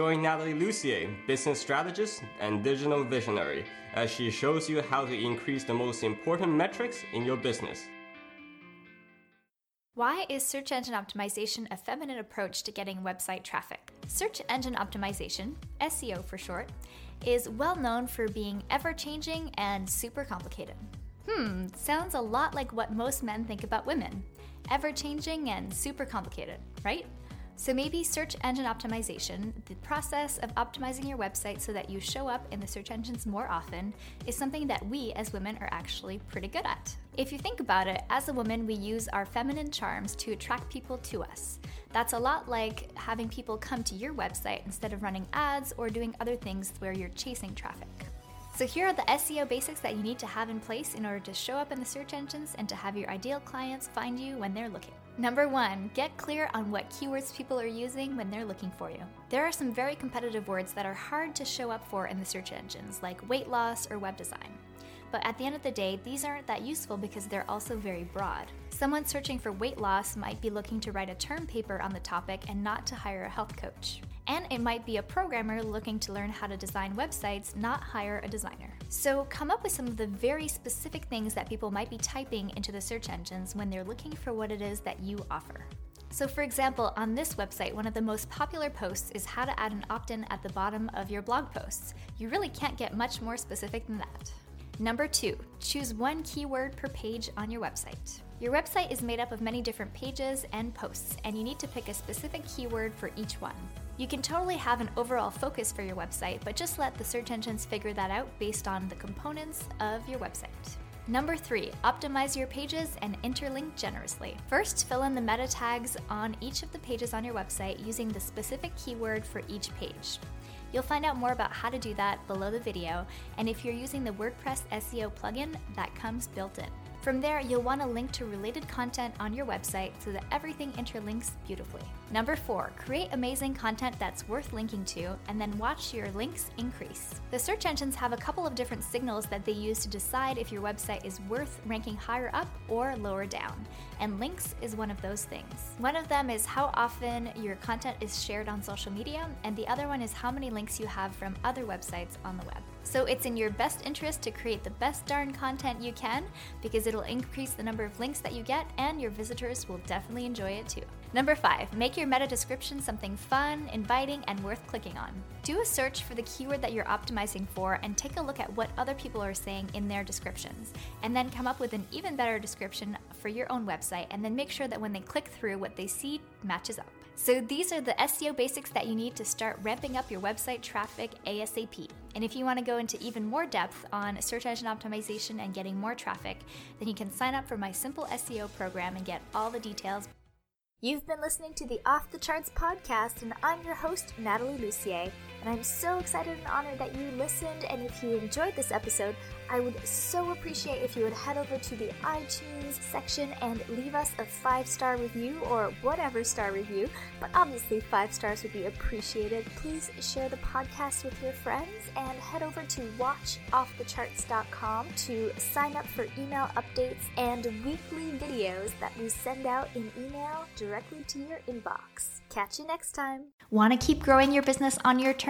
Join Natalie Lussier, business strategist and digital visionary, as she shows you how to increase the most important metrics in your business. Why is search engine optimization a feminine approach to getting website traffic? Search engine optimization, SEO for short, is well known for being ever changing and super complicated. Hmm, sounds a lot like what most men think about women ever changing and super complicated, right? So maybe search engine optimization, the process of optimizing your website so that you show up in the search engines more often, is something that we as women are actually pretty good at. If you think about it, as a woman, we use our feminine charms to attract people to us. That's a lot like having people come to your website instead of running ads or doing other things where you're chasing traffic. So, here are the SEO basics that you need to have in place in order to show up in the search engines and to have your ideal clients find you when they're looking. Number one, get clear on what keywords people are using when they're looking for you. There are some very competitive words that are hard to show up for in the search engines, like weight loss or web design. But at the end of the day, these aren't that useful because they're also very broad. Someone searching for weight loss might be looking to write a term paper on the topic and not to hire a health coach. And it might be a programmer looking to learn how to design websites, not hire a designer. So come up with some of the very specific things that people might be typing into the search engines when they're looking for what it is that you offer. So, for example, on this website, one of the most popular posts is how to add an opt in at the bottom of your blog posts. You really can't get much more specific than that. Number two, choose one keyword per page on your website. Your website is made up of many different pages and posts, and you need to pick a specific keyword for each one. You can totally have an overall focus for your website, but just let the search engines figure that out based on the components of your website. Number three, optimize your pages and interlink generously. First, fill in the meta tags on each of the pages on your website using the specific keyword for each page. You'll find out more about how to do that below the video, and if you're using the WordPress SEO plugin, that comes built in. From there, you'll want to link to related content on your website so that everything interlinks beautifully. Number four, create amazing content that's worth linking to and then watch your links increase. The search engines have a couple of different signals that they use to decide if your website is worth ranking higher up or lower down, and links is one of those things. One of them is how often your content is shared on social media, and the other one is how many links you have from other websites on the web. So it's in your best interest to create the best darn content you can because it'll increase the number of links that you get and your visitors will definitely enjoy it too. Number five, make your meta description something fun, inviting, and worth clicking on. Do a search for the keyword that you're optimizing for and take a look at what other people are saying in their descriptions. And then come up with an even better description for your own website, and then make sure that when they click through, what they see matches up. So these are the SEO basics that you need to start ramping up your website traffic ASAP. And if you want to go into even more depth on search engine optimization and getting more traffic, then you can sign up for my simple SEO program and get all the details You've been listening to the Off the Charts podcast, and I'm your host, Natalie Lussier. And I'm so excited and honored that you listened. And if you enjoyed this episode, I would so appreciate if you would head over to the iTunes section and leave us a five star review or whatever star review, but obviously five stars would be appreciated. Please share the podcast with your friends and head over to watchoffthecharts.com to sign up for email updates and weekly videos that we send out in email directly to your inbox. Catch you next time. Want to keep growing your business on your terms?